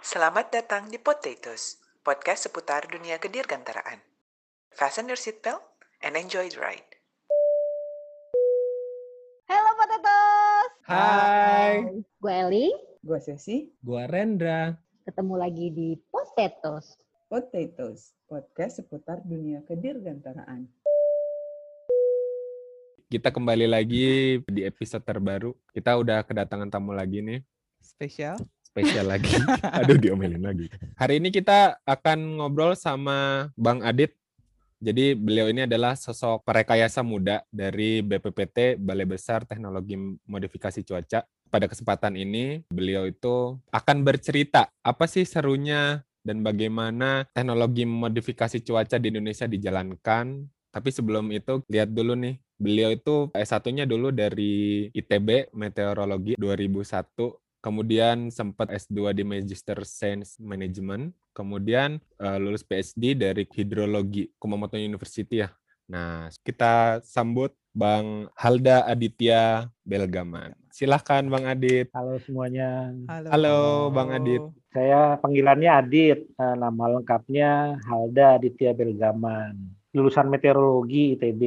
Selamat datang di Potatoes, podcast seputar dunia kedirgantaraan. Fasten your seatbelt and enjoy the ride. Halo Potatoes. Hai. Gue Eli, Gue Sesi, Gua Rendra. ketemu lagi di Potatoes. Potatoes, podcast seputar dunia kedirgantaraan. Kita kembali lagi di episode terbaru. Kita udah kedatangan tamu lagi nih. spesial. Spesial lagi. Aduh diomelin lagi. Hari ini kita akan ngobrol sama Bang Adit. Jadi beliau ini adalah sosok perekayasa muda dari BPPT Balai Besar Teknologi Modifikasi Cuaca. Pada kesempatan ini beliau itu akan bercerita apa sih serunya dan bagaimana teknologi modifikasi cuaca di Indonesia dijalankan. Tapi sebelum itu lihat dulu nih, beliau itu S1-nya dulu dari ITB Meteorologi 2001, kemudian sempat S2 di Magister Science Management, kemudian eh, lulus PhD dari Hidrologi Kumamoto University ya. Nah, kita sambut Bang Halda Aditya Belgaman. Silahkan Bang Adit. Halo semuanya, Halo, Bang Adit. saya panggilannya Adit, Eh, nama lengkapnya Halda Aditya Belgaman. Lulusan meteorologi ITB,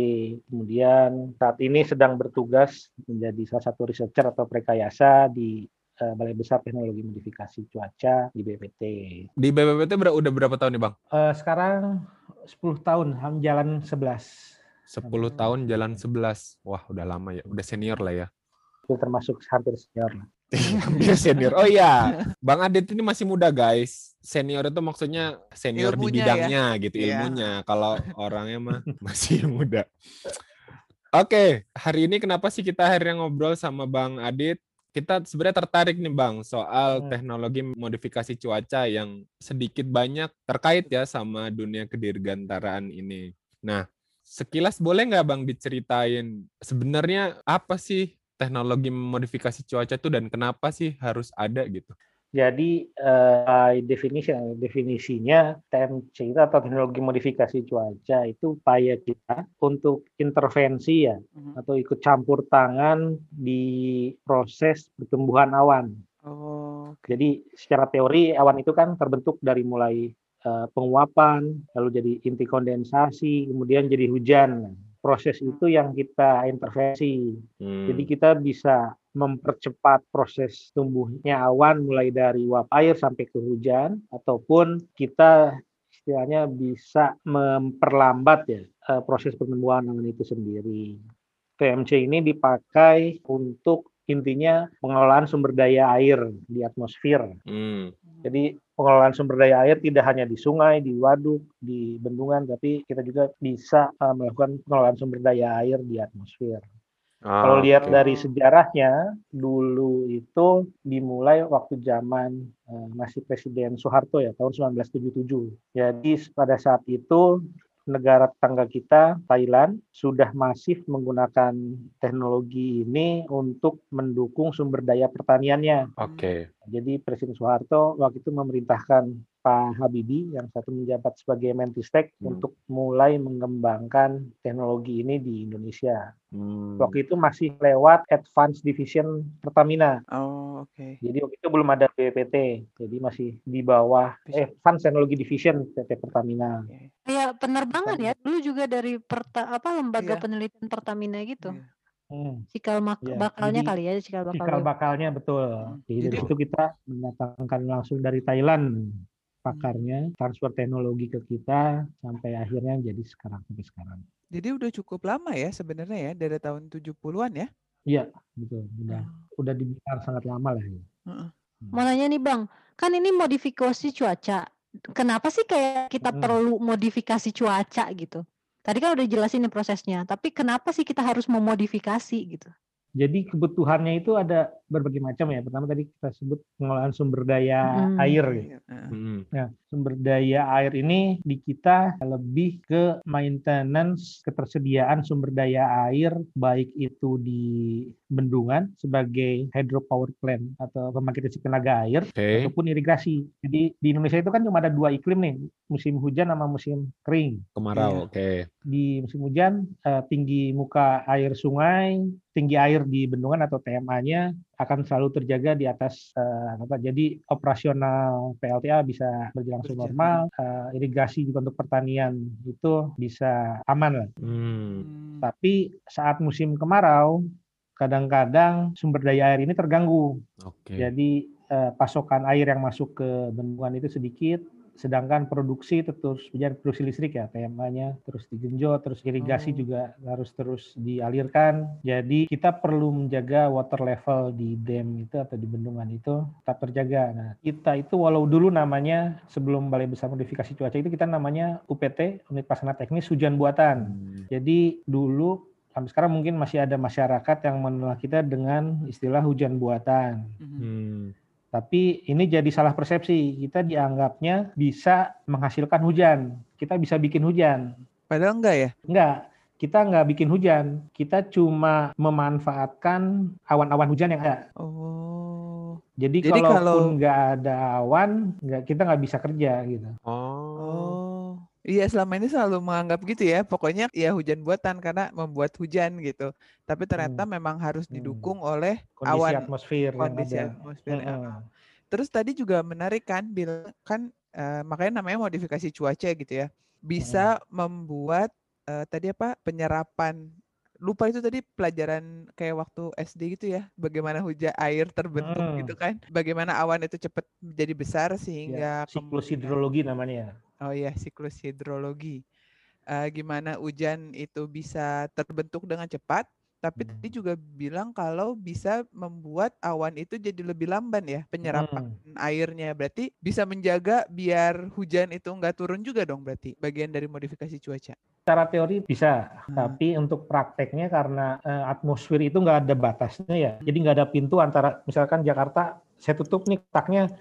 kemudian saat ini sedang bertugas menjadi salah satu researcher atau prekayasa di eh, Balai Besar Teknologi Modifikasi Cuaca di BPT. Di BPPT ber- udah berapa tahun nih Bang? Eh, sekarang 10 tahun, jalan 11. 10 tahun jalan 11. Wah, udah lama ya. Udah senior lah ya. Itu termasuk hampir senior. lah. Hampir senior. Oh iya, Bang Adit ini masih muda guys. Senior itu maksudnya senior di Ilmunya ya. bidangnya gitu Iya. ilmunya. Kalau orangnya mah masih muda. Oke, hari ini kenapa sih kita akhirnya ngobrol sama Bang Adit? Kita sebenarnya tertarik nih Bang soal Hmm. teknologi modifikasi cuaca yang sedikit banyak terkait ya sama dunia kedirgantaraan ini. Nah, sekilas boleh nggak Bang diceritain sebenarnya apa sih teknologi modifikasi cuaca itu dan kenapa sih harus ada gitu? Jadi eh, by definition, definisinya TMC itu atau teknologi modifikasi cuaca itu upaya kita untuk intervensi ya Mhm. atau ikut campur tangan di proses pertumbuhan awan. Oh, Jadi secara teori awan itu kan terbentuk dari mulai eh, penguapan, lalu jadi inti kondensasi, kemudian jadi hujan. Proses itu yang kita intervensi. Hmm. Jadi kita bisa mempercepat proses tumbuhnya awan mulai dari uap air sampai ke hujan ataupun kita istilahnya bisa memperlambat ya eh, proses pertumbuhan awan itu sendiri. TMC ini dipakai untuk intinya pengelolaan sumber daya air di atmosfer. Hmm. Jadi pengelolaan sumber daya air tidak hanya di sungai, di waduk, di bendungan, tapi kita juga bisa eh, melakukan pengelolaan sumber daya air di atmosfer. Ah, Kalau lihat oke. dari sejarahnya, dulu itu dimulai waktu zaman eh, masih Presiden Soeharto ya, tahun 1977. Jadi pada saat itu negara tetangga kita, Thailand, sudah masif menggunakan teknologi ini untuk mendukung sumber daya pertaniannya. Oke. Jadi Presiden Soeharto waktu itu memerintahkan Pak Habibie yang satu menjabat sebagai Menristek Hmm. untuk mulai mengembangkan teknologi ini di Indonesia. Hmm. Waktu itu masih lewat Advanced Division Pertamina. oh oke. Jadi waktu itu belum ada BPT. Jadi masih di bawah eh, Advanced Technology Division PT Pertamina. Kayak penerbangan ya, dulu juga dari perta, apa lembaga Iya. penelitian Pertamina gitu. Iya. Hmm. Cikal Iya, bakalnya jadi kali ya, cikal bakal. Cikal bakalnya betul. Jadi dari Jadi- situ kita mendatangkan langsung dari Thailand pakarnya, transfer teknologi ke kita sampai akhirnya jadi sekarang sampai sekarang. Jadi udah cukup lama ya sebenarnya ya dari tahun 70-an ya. Iya, betul. Udah Oh, udah dibilang sangat lama lah ya. heeh. Mau nanya nih Bang, kan ini modifikasi cuaca. Kenapa sih kayak kita Mm. perlu modifikasi cuaca gitu? Tadi kan udah jelasin nih prosesnya, tapi kenapa sih kita harus memodifikasi gitu? Jadi kebutuhannya itu ada berbagai macam ya. Pertama tadi kita sebut pengelolaan sumber daya Hmm. air. gitu. Heeh. Hmm. Nah, sumber daya air ini di kita lebih ke maintenance ketersediaan sumber daya air baik itu di bendungan sebagai hydropower plant atau pembangkit listrik tenaga air Oke. ataupun irigasi. Jadi di Indonesia itu kan cuma ada dua iklim nih, musim hujan sama musim kering. Kemarau. Iya. Oke. Di musim hujan eh, tinggi muka air sungai tinggi air di bendungan atau TMA-nya akan selalu terjaga di atas eh, apa jadi operasional PLTA bisa berlangsung Berjalan. normal eh, irigasi juga untuk pertanian itu bisa aman lah Hmm. Tapi saat musim kemarau kadang-kadang sumber daya air ini terganggu Oke. jadi eh, pasokan air yang masuk ke bendungan itu sedikit sedangkan produksi itu terus menjadi produksi listrik ya TMA-nya terus digenjot terus irigasi Oh. juga harus terus dialirkan jadi kita perlu menjaga water level di dam itu atau di bendungan itu tetap terjaga nah kita itu walau dulu namanya sebelum Balai Besar Modifikasi Cuaca itu kita namanya UPT Unit Pelaksana Teknis Hujan Buatan Hmm. jadi dulu sampai sekarang mungkin masih ada masyarakat yang menolak kita dengan istilah hujan buatan Mhm. Hmm. Tapi ini jadi salah persepsi. Kita dianggapnya bisa menghasilkan hujan. Kita bisa bikin hujan. Padahal enggak ya? Enggak, kita nggak bikin hujan. Kita cuma memanfaatkan awan-awan hujan yang ada. Oh. Jadi, Jadi kalaupun kalau- nggak ada awan, nggak kita nggak bisa kerja gitu. Oh. Oh. Iya selama ini selalu menganggap gitu ya. Pokoknya ya hujan buatan karena membuat hujan gitu. Tapi ternyata memang harus Hmm. didukung oleh Kondisi awan atmosfer yang kondisi ada. atmosfer. Heeh. Terus tadi juga menarik kan bilang kan eh, makanya namanya modifikasi cuaca gitu ya. Bisa membuat eh, tadi apa penyerapan lupa itu tadi pelajaran kayak waktu SD gitu ya. Bagaimana hujan air terbentuk Hmm. gitu kan. Bagaimana awan itu cepat menjadi besar Ya, sehingga siklus kemudian- hidrologi namanya. Oh iya, siklus hidrologi. Eh, gimana hujan itu bisa terbentuk dengan cepat, tapi Hmm. tadi juga bilang kalau bisa membuat awan itu jadi lebih lamban ya penyerapan airnya. Berarti bisa menjaga biar hujan itu nggak turun juga dong berarti bagian dari modifikasi cuaca. Secara teori bisa, Hmm. tapi untuk prakteknya karena eh, atmosfer itu nggak ada batasnya ya, jadi nggak ada pintu antara misalkan Jakarta saya tutup nih taknya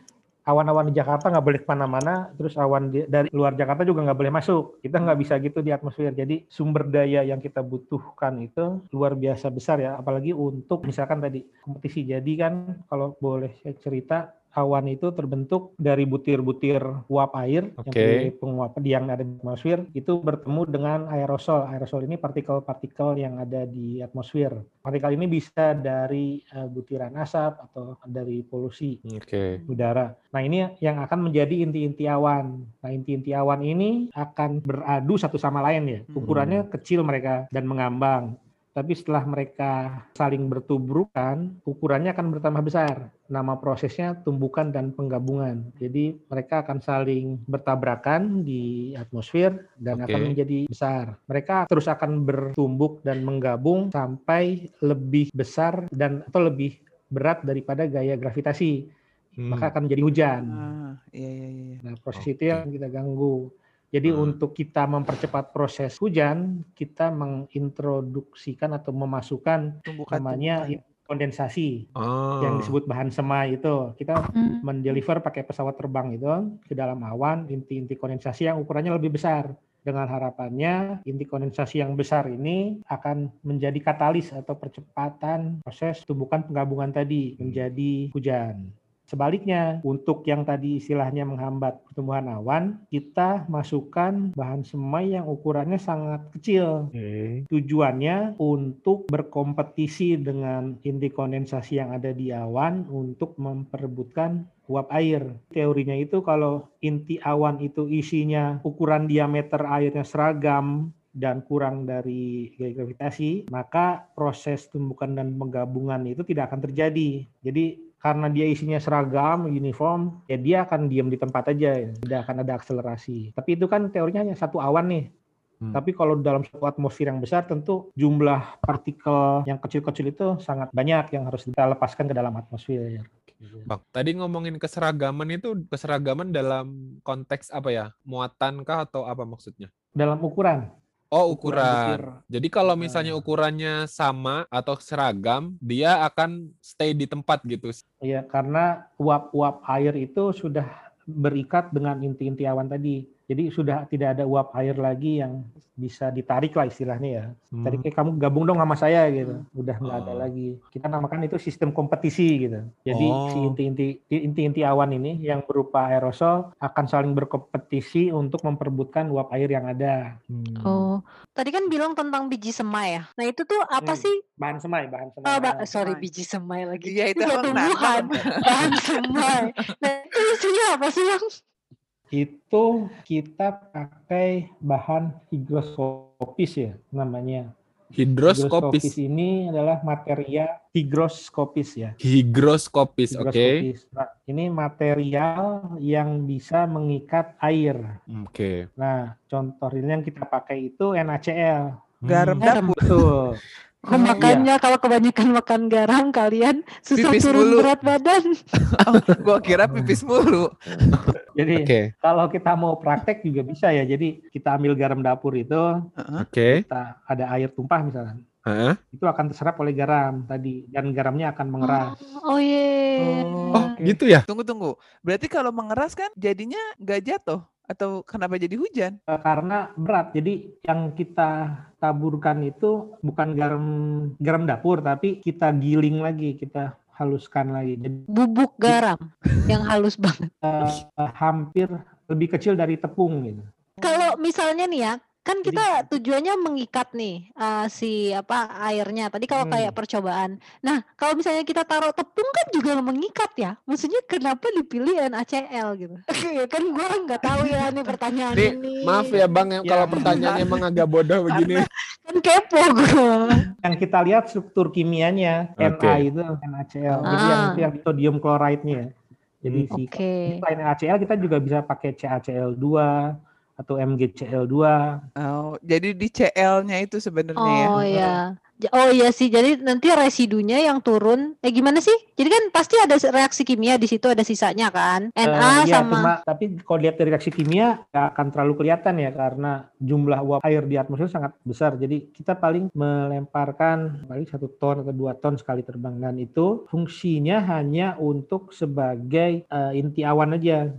awan-awan di Jakarta nggak boleh ke mana-mana, terus awan di- dari luar Jakarta juga nggak boleh masuk. Kita nggak bisa gitu di atmosfer. Jadi sumber daya yang kita butuhkan itu luar biasa besar ya, apalagi untuk misalkan tadi kompetisi. Jadi kan kalau boleh saya cerita awan itu terbentuk dari butir-butir uap air yang Oke. dari penguap yang ada di atmosfer itu bertemu dengan aerosol. Aerosol ini partikel-partikel yang ada di atmosfer. Partikel ini bisa dari eh, butiran asap atau dari polusi Oke. udara. Nah, ini yang akan menjadi inti-inti awan. Nah, inti-inti awan ini akan beradu satu sama lain ya. Hmm. Ukurannya kecil mereka dan mengambang. Tapi setelah mereka saling bertubrukan, ukurannya akan bertambah besar. Nama prosesnya tumbukan dan penggabungan. Jadi mereka akan saling bertabrakan di atmosfer dan Oke. akan menjadi besar. Mereka terus akan bertumbuk dan menggabung sampai lebih besar dan atau lebih berat daripada gaya gravitasi Hmm. maka akan menjadi hujan. Ah, iya iya iya. Nah, proses Oke. itu yang kita ganggu. Jadi Hmm. untuk kita mempercepat proses hujan, kita mengintroduksikan atau memasukkan Tumbukan namanya tumbukan. kondensasi Oh. yang disebut bahan semai itu. Kita Hmm. mendeliver pakai pesawat terbang itu ke dalam awan inti-inti kondensasi yang ukurannya lebih besar. Dengan harapannya inti kondensasi yang besar ini akan menjadi katalis atau percepatan proses tumbukan penggabungan tadi menjadi hujan. Sebaliknya, untuk yang tadi istilahnya menghambat pertumbuhan awan, kita masukkan bahan semai yang ukurannya sangat kecil. Oke. Tujuannya untuk berkompetisi dengan inti kondensasi yang ada di awan untuk memperebutkan uap air. Teorinya itu kalau inti awan itu isinya ukuran diameter airnya seragam dan kurang dari gaya gravitasi, maka proses tumbukan dan penggabungan itu tidak akan terjadi. Jadi karena dia isinya seragam, uniform, ya dia akan diam di tempat aja, tidak akan ada akselerasi. Tapi itu kan teorinya hanya satu awan nih. Hmm. Tapi kalau dalam satu atmosfer yang besar tentu jumlah partikel yang kecil-kecil itu sangat banyak yang harus kita lepaskan ke dalam atmosfer. Bang, tadi ngomongin keseragaman itu keseragaman dalam konteks apa ya? Muatankah atau apa maksudnya? Dalam ukuran. Oh, Ukuran ukuran. Jadi kalau misalnya ukurannya sama atau seragam, dia akan stay di tempat gitu. Ya, karena uap-uap air itu sudah berikat dengan inti-inti awan tadi. Jadi sudah tidak ada uap air lagi yang bisa ditarik lah istilahnya ya. Hmm. Tadi kayak kamu gabung dong sama saya gitu. Udah nggak ada Oh. lagi. Kita namakan itu sistem kompetisi gitu. Jadi si Oh. inti-inti inti-inti awan ini yang berupa aerosol akan saling berkompetisi untuk memperebutkan uap air yang ada. Hmm. Oh, tadi kan bilang tentang biji semai ya. Nah itu tuh apa Hmm. sih? Bahan semai, bahan semai. Oh, ba- sorry semai. biji semai lagi. Iya, itu tumbuhan, nanam. bahan semai. Nah itu isinya apa sih bang? Itu kita pakai bahan higroskopis ya namanya. Hidroskopis. ini adalah material higroskopis ya. Higroskopis, oke. Higroskopis. Nah, ini material yang bisa mengikat air. Oke. Nah, contoh yang kita pakai itu NaCl. Garam Hmm. Garam. Betul. Oh, Iya. makanya kalau kebanyakan makan garam kalian susah Pipis turun mulu. berat badan. Oh, gua kira pipis mulu. Jadi Oke. kalau kita mau praktek juga bisa ya. Jadi kita ambil garam dapur itu, Heeh. Oke. kita ada air tumpah misalnya. Heeh. Itu akan terserap oleh garam tadi dan garamnya akan mengeras. Oh iya. Oh, Oke. gitu ya? Tunggu tunggu. Berarti kalau mengeras kan jadinya nggak jatuh atau kenapa jadi hujan? Eh, karena berat. Jadi yang kita taburkan itu bukan garam garam dapur tapi kita giling lagi, kita haluskan lagi. Jadi Bubuk garam yang halus banget. eh, hampir lebih kecil dari tepung gitu. Kalau misalnya nih ya, kan Jadi- kita tujuannya mengikat nih eh, si apa airnya. Tadi kalau Hmm. kayak percobaan. Nah, kalau misalnya kita taruh tepung kan juga mengikat ya. Maksudnya kenapa dipilih NaCl gitu? Ya kan gua nggak tahu ya nih pertanyaan Nih, ini. Maaf ya Bang, ya, kalau pertanyaannya emang agak bodoh begini. Kan kepo gua. Yang kita lihat struktur kimianya Oke. Na itu NaCl. Jadi yang Ah. itu yang sodium chloride-nya. ya. Jadi si Oke. selain NaCl kita juga bisa pakai CaCl2 atau MgCl2. Oh, jadi di CL-nya itu sebenarnya ya. Oh ya. Ja- Oh iya sih. Jadi nanti residunya yang turun. Eh gimana sih? Jadi kan pasti ada se- reaksi kimia di situ ada sisanya kan. Na Eh, iya, sama cuma tapi kalau lihat dari reaksi kimia nggak akan terlalu kelihatan ya karena jumlah uap air di atmosfer sangat besar. Jadi kita paling melemparkan paling satu ton atau dua ton sekali terbang dan itu fungsinya hanya untuk sebagai eh, inti awan aja.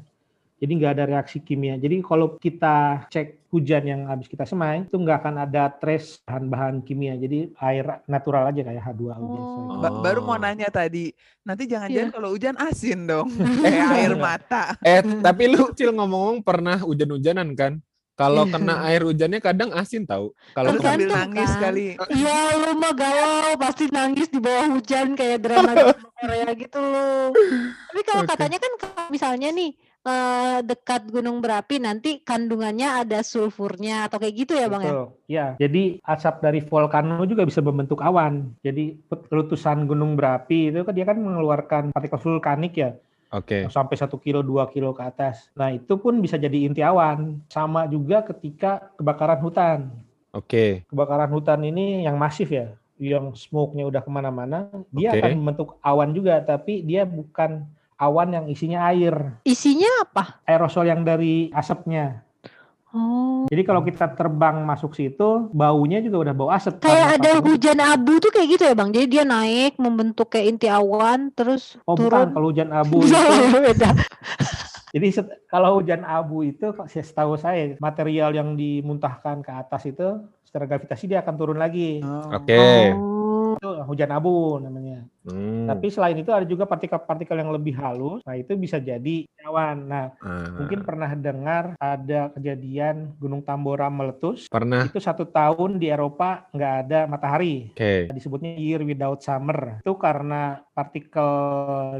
Jadi nggak ada reaksi kimia. Jadi kalau kita cek hujan yang habis kita semai itu nggak akan ada trace bahan-bahan kimia. Jadi air natural aja kayak H2O biasa. Oh. Ba- baru mau Oh. nanya tadi. Nanti jangan-jangan Iya. kalau hujan asin dong. Kayak air mata. Eh, tapi lu Cil ngomong-ngomong pernah hujan-hujanan kan? Kalau kena air hujannya kadang asin tahu. Kalau sambil nangis kan. kali. Iya lu mah galau pasti nangis di bawah hujan kayak drama Korea gitu lu. Tapi kalau Oke. katanya kan kalau misalnya nih eh, dekat gunung berapi nanti kandungannya ada sulfurnya atau kayak gitu ya bang ya? Betul. Ya, jadi asap dari volcano juga bisa membentuk awan. Jadi letusan gunung berapi itu kan dia kan mengeluarkan partikel vulkanik ya, Oke. sampai satu kilo, dua kilo ke atas. Nah itu pun bisa jadi inti awan. Sama juga ketika kebakaran hutan. Oke. Kebakaran hutan ini yang masif ya, yang smoke-nya udah ke mana-mana, dia akan membentuk awan juga, tapi dia bukan awan yang isinya air, Isinya apa? aerosol yang dari asapnya. Oh. Jadi kalau kita terbang masuk situ, baunya juga udah bau asap. Kayak ada partikel- hujan abu tuh kayak gitu ya bang. Jadi dia naik membentuk kayak inti awan terus Oh bukan, turun. kalau hujan abu itu, Beda. jadi set- kalau hujan abu itu, setahu saya material yang dimuntahkan ke atas itu secara gravitasi dia akan turun lagi. Oh. Oke. Oh. Itu hujan abu namanya. Hmm. Tapi selain itu ada juga partikel-partikel yang lebih halus. Nah itu bisa jadi awan. Nah Ah, mungkin pernah dengar ada kejadian Gunung Tambora meletus. pernah. Itu satu tahun di Eropa nggak ada matahari. Oke. disebutnya year without summer. Itu karena partikel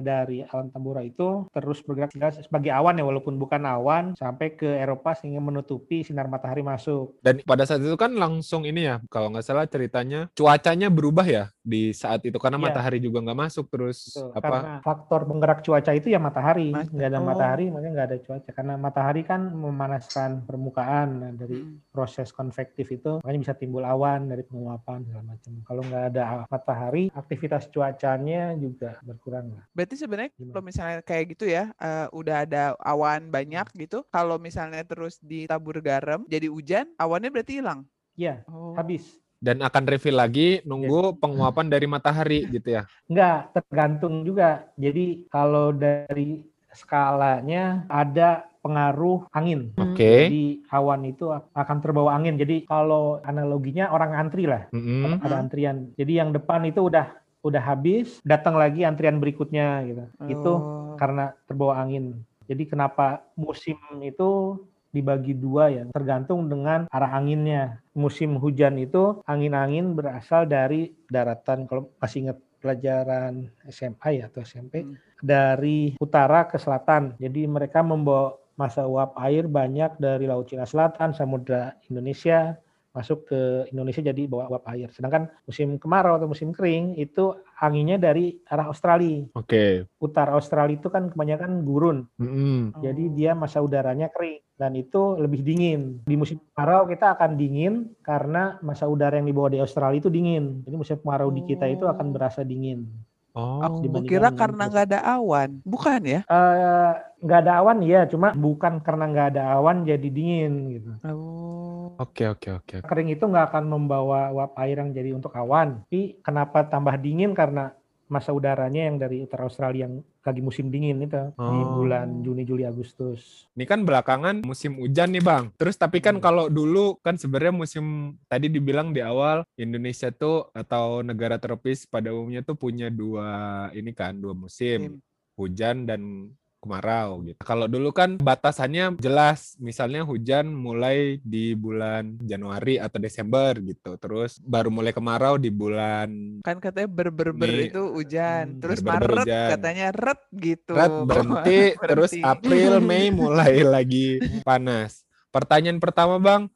dari awan Tambora itu terus bergerak sebagai awan ya walaupun bukan awan sampai ke Eropa sehingga menutupi sinar matahari masuk. Dan pada saat itu kan langsung ini ya, kalau nggak salah ceritanya cuacanya berubah ya di saat itu karena Iya. matahari juga nggak masuk terus Betul. apa? Karena faktor penggerak cuaca itu ya matahari. Mas- Nggak ada oh. matahari makanya nggak ada cuaca. Karena matahari kan memanaskan permukaan nah, dari Hmm. proses konvektif itu makanya bisa timbul awan dari penguapan segala macam. Kalau nggak ada matahari, aktivitas cuacanya juga berkurang lah. Berarti sebenarnya Gimana? kalau misalnya kayak gitu ya, eh, udah ada awan banyak gitu. Kalau misalnya terus ditabur garam jadi hujan, awannya berarti hilang. Iya, Oh. habis. Dan akan refill lagi nunggu penguapan dari matahari gitu ya. Enggak, tergantung juga. Jadi kalau dari skalanya ada pengaruh angin. Oke. Jadi awan itu akan terbawa angin. Jadi kalau analoginya orang antri lah, Mm-mm. ada antrian. Jadi yang depan itu udah udah habis, datang lagi antrian berikutnya gitu. Itu Oh. karena terbawa angin. Jadi kenapa musim itu dibagi dua ya, tergantung dengan arah anginnya. Musim hujan itu angin-angin berasal dari daratan. Kalau masih ingat pelajaran SMA ya atau SMP, Hmm. dari utara ke selatan. Jadi mereka membawa masa uap air banyak dari Laut Cina Selatan, Samudra Indonesia masuk ke Indonesia jadi bawa uap air. Sedangkan musim kemarau atau musim kering itu anginnya dari arah Australia. Oke. Utara Australia itu kan kebanyakan gurun. Mm-mm. Jadi dia masa udaranya kering dan itu lebih dingin. Di musim kemarau kita akan dingin karena masa udara yang dibawa di Australia itu dingin. Jadi musim kemarau di kita itu akan berasa dingin. Oh. Kira karena nggak ada awan, bukan ya? Eh, nggak ada awan ya, cuma bukan karena nggak ada awan jadi dingin gitu. Oh. Oke oke oke. Kering itu nggak akan membawa uap air yang jadi untuk awan. Tapi kenapa tambah dingin karena masa udaranya yang dari utara Australia yang lagi musim dingin itu di Oh. bulan Juni, Juli, Agustus. Ini kan belakangan musim hujan nih bang. Terus tapi kan Hmm. kalau dulu kan sebenarnya musim tadi dibilang di awal Indonesia tuh atau negara tropis pada umumnya tuh punya dua ini kan dua musim hujan dan kemarau gitu. Kalau dulu kan batasannya jelas, misalnya hujan mulai di bulan Januari atau Desember gitu. Terus baru mulai kemarau di bulan Kan katanya ber-ber-ber Nih. itu hujan, Hmm, terus ber-ber Maret hujan. katanya ret gitu. Red berhenti, terus Berhenti. April, Mei mulai lagi panas. Pertanyaan pertama bang,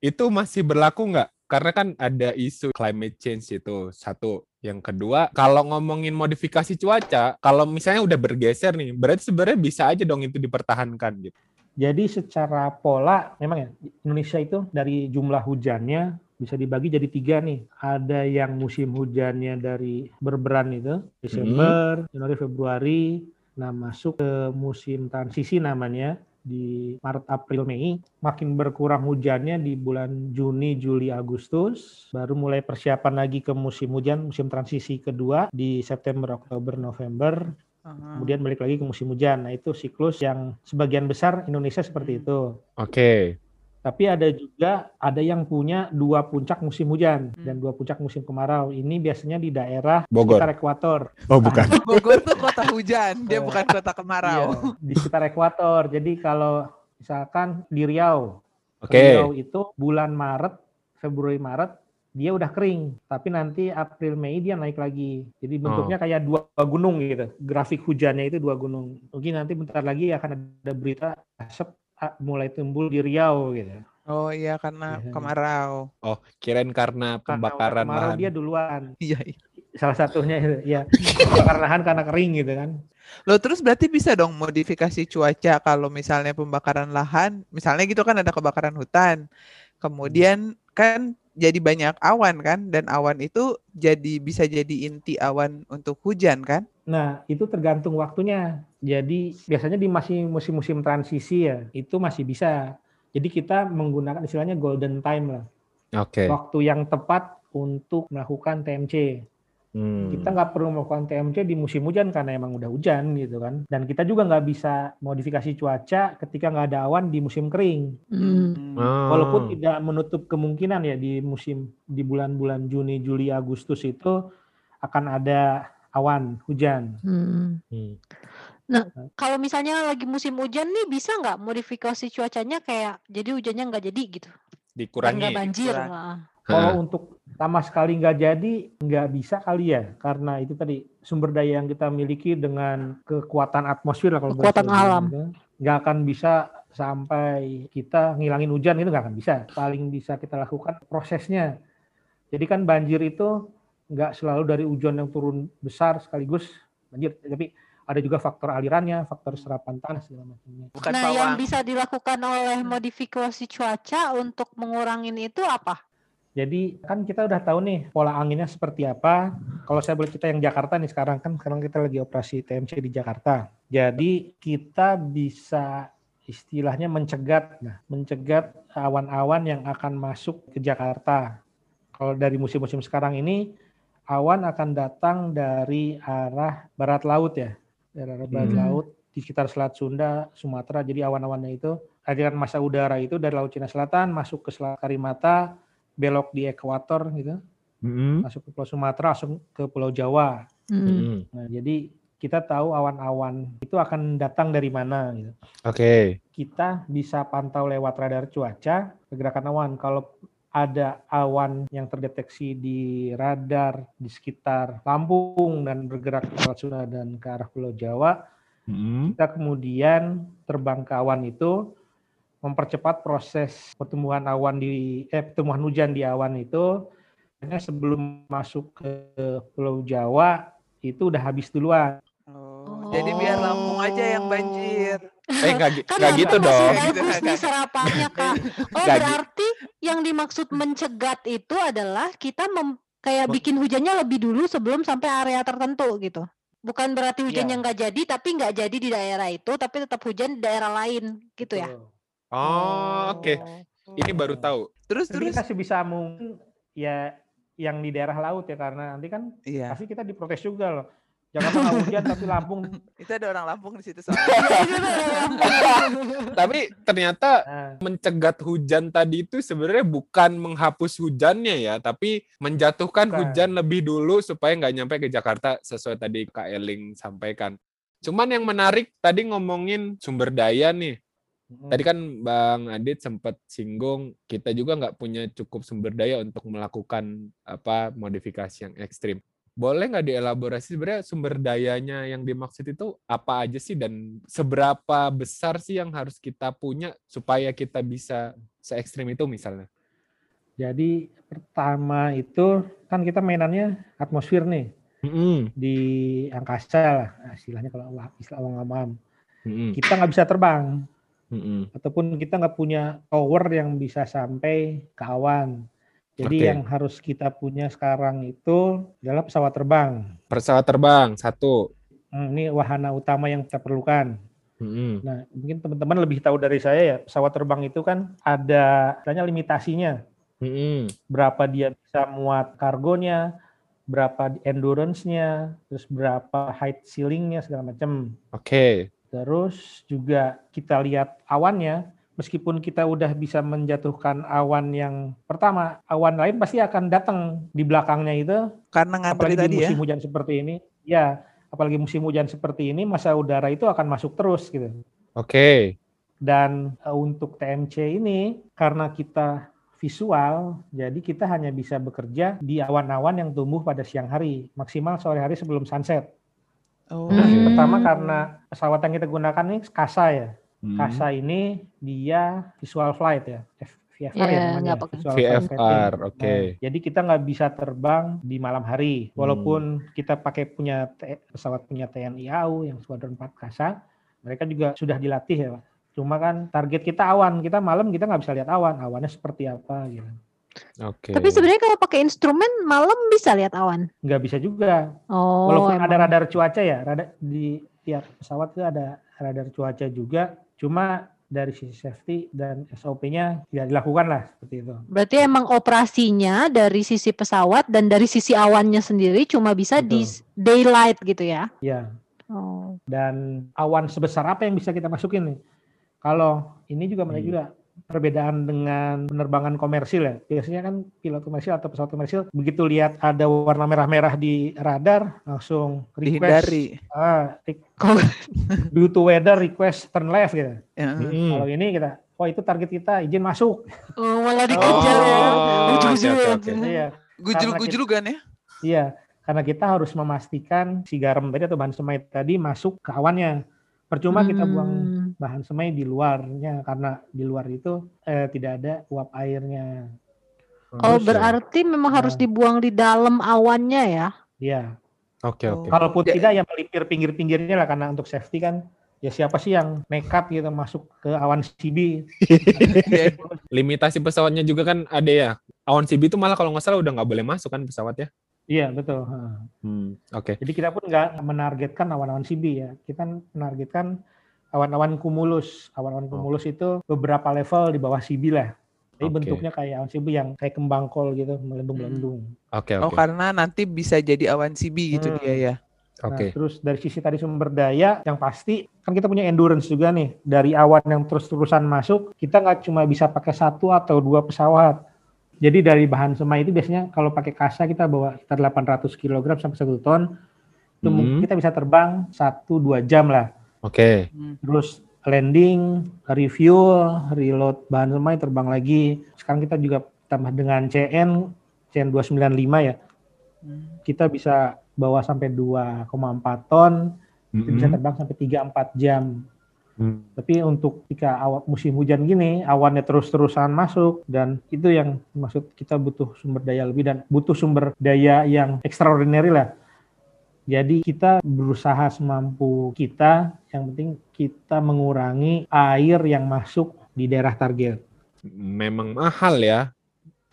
itu masih berlaku nggak? Karena kan ada isu climate change itu satu. Yang kedua, kalau ngomongin modifikasi cuaca, kalau misalnya udah bergeser nih, berarti sebenarnya bisa aja dong itu dipertahankan gitu. Jadi secara pola memang ya Indonesia itu dari jumlah hujannya bisa dibagi jadi tiga nih. Ada yang musim hujannya dari berberan itu Desember, Januari, Februari. Nah masuk ke musim transisi namanya di Maret, April, Mei. Makin berkurang hujannya di bulan Juni, Juli, Agustus. Baru mulai persiapan lagi ke musim hujan, musim transisi kedua di September, Oktober, November Aha. kemudian balik lagi ke musim hujan. Nah, itu siklus yang sebagian besar Indonesia seperti itu. Oke. Tapi ada juga ada yang punya dua puncak musim hujan Hmm. dan dua puncak musim kemarau. Ini biasanya di daerah Bogor. sekitar ekuator. Oh bukan. Bogor tuh kota hujan, dia Eh, bukan kota kemarau. Iya, di sekitar ekuator. Jadi kalau misalkan di Riau, Oke. Riau itu bulan Maret, Februari Maret dia udah kering, tapi nanti April Mei dia naik lagi. Jadi bentuknya kayak dua gunung gitu. Grafik hujannya itu dua gunung. Mungkin nanti bentar lagi akan ada berita asap ah, mulai timbul di Riau gitu. Oh iya karena Iya. kemarau. Oh, kirain karena Karena pembakaran kemarau lahan. dia duluan. Iya. iya. Salah satunya itu, ya kebakaran lahan karena kering gitu kan. Loh terus berarti bisa dong modifikasi cuaca kalau misalnya pembakaran lahan, misalnya gitu kan ada kebakaran hutan. Kemudian kan jadi banyak awan kan dan awan itu jadi bisa jadi inti awan untuk hujan kan? Nah, itu tergantung waktunya. Jadi biasanya di masih musim-musim transisi ya, itu masih bisa. Jadi kita menggunakan istilahnya golden time lah. Oke. Waktu yang tepat untuk melakukan TMC. Hmm. Kita nggak perlu melakukan TMC di musim hujan karena emang udah hujan gitu kan. Dan kita juga nggak bisa modifikasi cuaca ketika nggak ada awan di musim kering. Hmm. Oh. Walaupun tidak menutup kemungkinan ya di musim di bulan-bulan Juni, Juli, Agustus itu akan ada awan hujan. Hmm. Hmm. Kalau misalnya lagi musim hujan nih bisa nggak modifikasi cuacanya kayak jadi hujannya nggak jadi gitu? Dikurangi. nggak banjir. Nah. Kalau Heeh. untuk sama sekali nggak jadi, nggak bisa kali ya, karena itu tadi sumber daya yang kita miliki dengan kekuatan atmosfer lah kalau Kekuatan alam. gitu, nggak akan bisa sampai kita ngilangin hujan itu nggak akan bisa. Paling bisa kita lakukan prosesnya. Jadi kan banjir itu nggak selalu dari hujan yang turun besar sekaligus banjir, tapi ada juga faktor alirannya, faktor serapan tanah segala macamnya. Bukan nah, yang bisa dilakukan oleh modifikasi cuaca untuk mengurangin itu apa? Jadi kan kita udah tahu nih pola anginnya seperti apa. Kalau saya boleh cerita yang Jakarta nih sekarang kan sekarang kita lagi operasi TMC di Jakarta. Jadi kita bisa istilahnya mencegat, nah mencegat awan-awan yang akan masuk ke Jakarta. Kalau dari musim-musim sekarang ini awan akan datang dari arah barat laut ya, dari arah barat Hmm. laut di sekitar Selat Sunda, Sumatera. Jadi awan-awannya itu aliran massa udara itu dari Laut Cina Selatan masuk ke Selat Karimata, belok di ekuator gitu, Mm-mm. masuk ke Pulau Sumatera, langsung ke Pulau Jawa. Hmm. Mm-mm. Nah, jadi kita tahu awan-awan itu akan datang dari mana gitu. Oke. Kita bisa pantau lewat radar cuaca pergerakan awan. Kalau ada awan yang terdeteksi di radar di sekitar Lampung dan bergerak ke arah Sunda dan ke arah Pulau Jawa, Mm-mm. kita kemudian terbang ke awan itu mempercepat proses pertumbuhan awan di eh pertumbuhan hujan di awan itu karena sebelum masuk ke Pulau Jawa itu udah habis duluan. Oh, jadi biar Lampung aja yang banjir. Eh nggak Kan gitu dong. Bagus nih serapannya kak. Oh gi- berarti yang dimaksud mencegat itu adalah kita mem- kayak bikin hujannya lebih dulu sebelum sampai area tertentu gitu. Bukan berarti hujannya Iya. nggak jadi tapi nggak jadi di daerah itu tapi tetap hujan di daerah lain gitu ya. Oh, oke. Ini baru tahu. Terus Jadi terus. kita sebisa mungkin ya yang di daerah laut ya karena nanti kan Iya. pasti kita diprotes juga loh. Jangan mau hujan tapi Lampung. Itu ada orang Lampung di situ soalnya. Tapi ternyata Nah, mencegat hujan tadi itu sebenarnya bukan menghapus hujannya ya, tapi menjatuhkan Bukan. hujan lebih dulu supaya nggak nyampe ke Jakarta sesuai tadi Kak Eling sampaikan. Cuman yang menarik tadi ngomongin sumber daya nih. Mm, Tadi kan Bang Adit sempat singgung kita juga nggak punya cukup sumber daya untuk melakukan apa modifikasi yang ekstrim. Boleh nggak dielaborasi sebenarnya sumber dayanya yang dimaksud itu apa aja sih dan seberapa besar sih yang harus kita punya supaya kita bisa se ekstrim itu misalnya? jadi pertama itu kan kita mainannya atmosfer nih Mm-mm. di angkasa lah Nah, istilahnya kalau istilah awam-awam. Mm-mm. Kita nggak bisa terbang Mm-mm. ataupun kita nggak punya tower yang bisa sampai ke awan. Jadi Oke. yang harus kita punya sekarang itu adalah pesawat terbang. Pesawat terbang satu. Hmm, Ini wahana utama yang kita perlukan. Mm-mm. Nah, mungkin teman-teman lebih tahu dari saya ya, pesawat terbang itu kan ada istilahnya limitasinya. Mm-mm. Berapa dia bisa muat kargonya, berapa endurance-nya, terus berapa height ceiling-nya segala macam. Oke. Terus juga kita lihat awannya, meskipun kita udah bisa menjatuhkan awan yang pertama, awan lain pasti akan datang di belakangnya itu Karena ngantri apalagi tadi di ya. musim hujan seperti ini. Ya, apalagi musim hujan seperti ini, masa udara itu akan masuk terus gitu. Oke. Dan eh, untuk TMC ini karena kita visual, jadi kita hanya bisa bekerja di awan-awan yang tumbuh pada siang hari, maksimal sore hari sebelum sunset. Oh. Oke. Hmm. Pertama karena pesawat yang kita gunakan ini KASA ya. Mm. KASA ini dia visual flight ya, VFR Iya, ya namanya. visual. VFR, oke. Nah, jadi kita nggak bisa terbang di malam hari, Hmm. walaupun kita pakai punya pesawat punya TNI AU yang Squadron 4 KASA, mereka juga sudah dilatih ya, Pak. Cuma kan target kita awan, kita malam kita nggak bisa lihat awan, awannya seperti apa gitu. Oke. Tapi sebenarnya kalau pakai instrumen malam bisa lihat awan. Nggak bisa juga, Oh, walaupun ada emang. radar cuaca ya, radar di tiap pesawat itu ada radar cuaca juga, cuma dari sisi safety dan SOP-nya tidak dilakukan lah seperti itu. Berarti emang operasinya dari sisi pesawat dan dari sisi awannya sendiri cuma bisa di Betul. s- daylight gitu ya. Ya, Oh. dan awan sebesar apa yang bisa kita masukin nih? Kalau ini juga menarik Hmm. juga perbedaan dengan penerbangan komersil ya. Biasanya kan pilot komersil atau pesawat komersil begitu lihat ada warna merah-merah di radar langsung request Dihindari. ah due to weather request turn left gitu. Ya. Mm-mm. Kalau ini kita oh itu target kita izin masuk. Oh, malah dikejar ya. Oh, oke, Ujung-ujungnya. oke, oke. Iya, Gujul-gujul kan ya? iya karena kita harus memastikan si garam tadi atau bahan semai tadi masuk ke awannya. Percuma kita buang Hmm. bahan semai di luarnya karena di luar itu eh, tidak ada uap airnya. Oh, Terus ya? berarti memang harus Nah. dibuang di dalam awannya ya. Iya. Oke, oke. Oh. Kalaupun Ja- tidak ya melipir pinggir-pinggirnya lah karena untuk safety kan ya siapa sih yang nekat gitu masuk ke awan CB. Iya. Limitasi pesawatnya juga kan ada ya. Awan CB itu malah kalau nggak salah udah nggak boleh masuk kan pesawat ya. Iya betul. Hmm, oke. Jadi kita pun nggak menargetkan awan-awan CB ya. Kita menargetkan awan-awan kumulus. Awan-awan Oh. kumulus itu beberapa level di bawah CB lah. Jadi Oke. bentuknya kayak awan CB yang kayak kembang kol gitu melendung-melendung. Oke, Oh oke. karena nanti bisa jadi awan CB gitu Hmm. dia ya. Nah, Oke. terus dari sisi tadi sumber daya, yang pasti kan kita punya endurance juga nih. Dari awan yang terus-terusan masuk, kita nggak cuma bisa pakai satu atau dua pesawat. Jadi dari bahan semai itu biasanya kalau pakai kasa kita bawa sekitar 800 kg sampai 1 ton. Itu mungkin Hmm. kita bisa terbang 1-2 jam lah. Oke. Hmm. Terus landing, refuel, reload bahan semai, terbang lagi. Sekarang kita juga tambah dengan CN, CN 295 ya. Hmm. Kita bisa bawa sampai 2,4 ton, itu bisa Mm-mm. terbang sampai 3-4 jam. Hmm. Tapi untuk ketika awal musim hujan gini, awannya terus-terusan masuk dan itu yang maksud kita butuh sumber daya lebih dan butuh sumber daya yang extraordinary lah. Jadi kita berusaha semampu kita, yang penting kita mengurangi air yang masuk di daerah target. Memang mahal ya.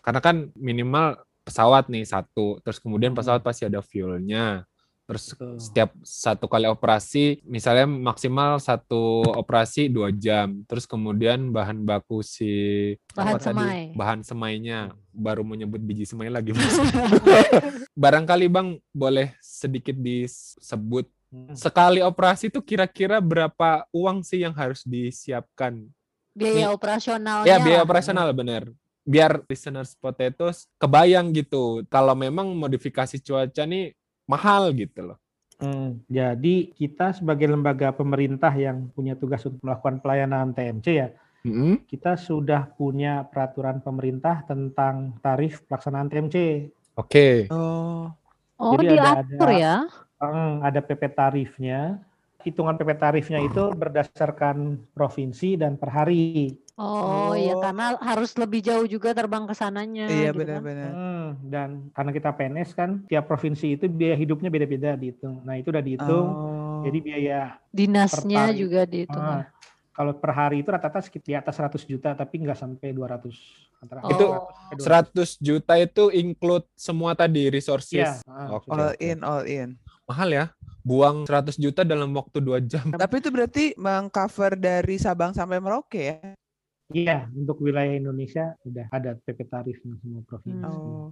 Karena kan minimal pesawat nih satu, terus kemudian Hmm. pesawat pasti ada fuelnya. Terus Betul. setiap satu kali operasi, misalnya maksimal satu operasi dua jam. Terus kemudian bahan baku si Bahan tadi? semai. bahan semainya baru menyebut biji semai lagi. Mas. Barangkali bang boleh sedikit disebut Hmm. sekali operasi itu kira-kira berapa uang sih yang harus disiapkan? Biaya Nih. operasionalnya. Ya biaya operasional bener. Biar listeners potatoes kebayang gitu. Kalau memang modifikasi cuaca nih mahal gitu loh. Hmm, jadi kita sebagai lembaga pemerintah yang punya tugas untuk melakukan pelayanan TMC ya, Mm-mm. kita sudah punya peraturan pemerintah tentang tarif pelaksanaan TMC. Oke. Oh. Oh, Jadi ada- diatur ada- ya. Hmm, ada PP tarifnya. Hitungan PP tarifnya itu berdasarkan provinsi dan per hari. Oh, iya Oh. karena harus lebih jauh juga terbang ke sananya Iya gitu kan. benar-benar. Hmm, dan karena kita PNS kan, tiap provinsi itu biaya hidupnya beda-beda dihitung. Nah itu udah dihitung. Oh. Jadi biaya Dinasnya juga dihitung. ah, ya. kalau per hari itu rata-rata sekitar di atas 100 juta, tapi nggak sampai 200. Antara Itu 100 sampai 200. 100 juta itu include semua tadi Iya. resources. ah, Oke. sudah. All in, all in. Mahal ya. Buang 100 juta dalam waktu 2 jam. Tapi itu berarti mengcover dari Sabang sampai Merauke ya? Iya, untuk wilayah Indonesia udah ada PP tarifnya semua provinsi. Hmm. Oh.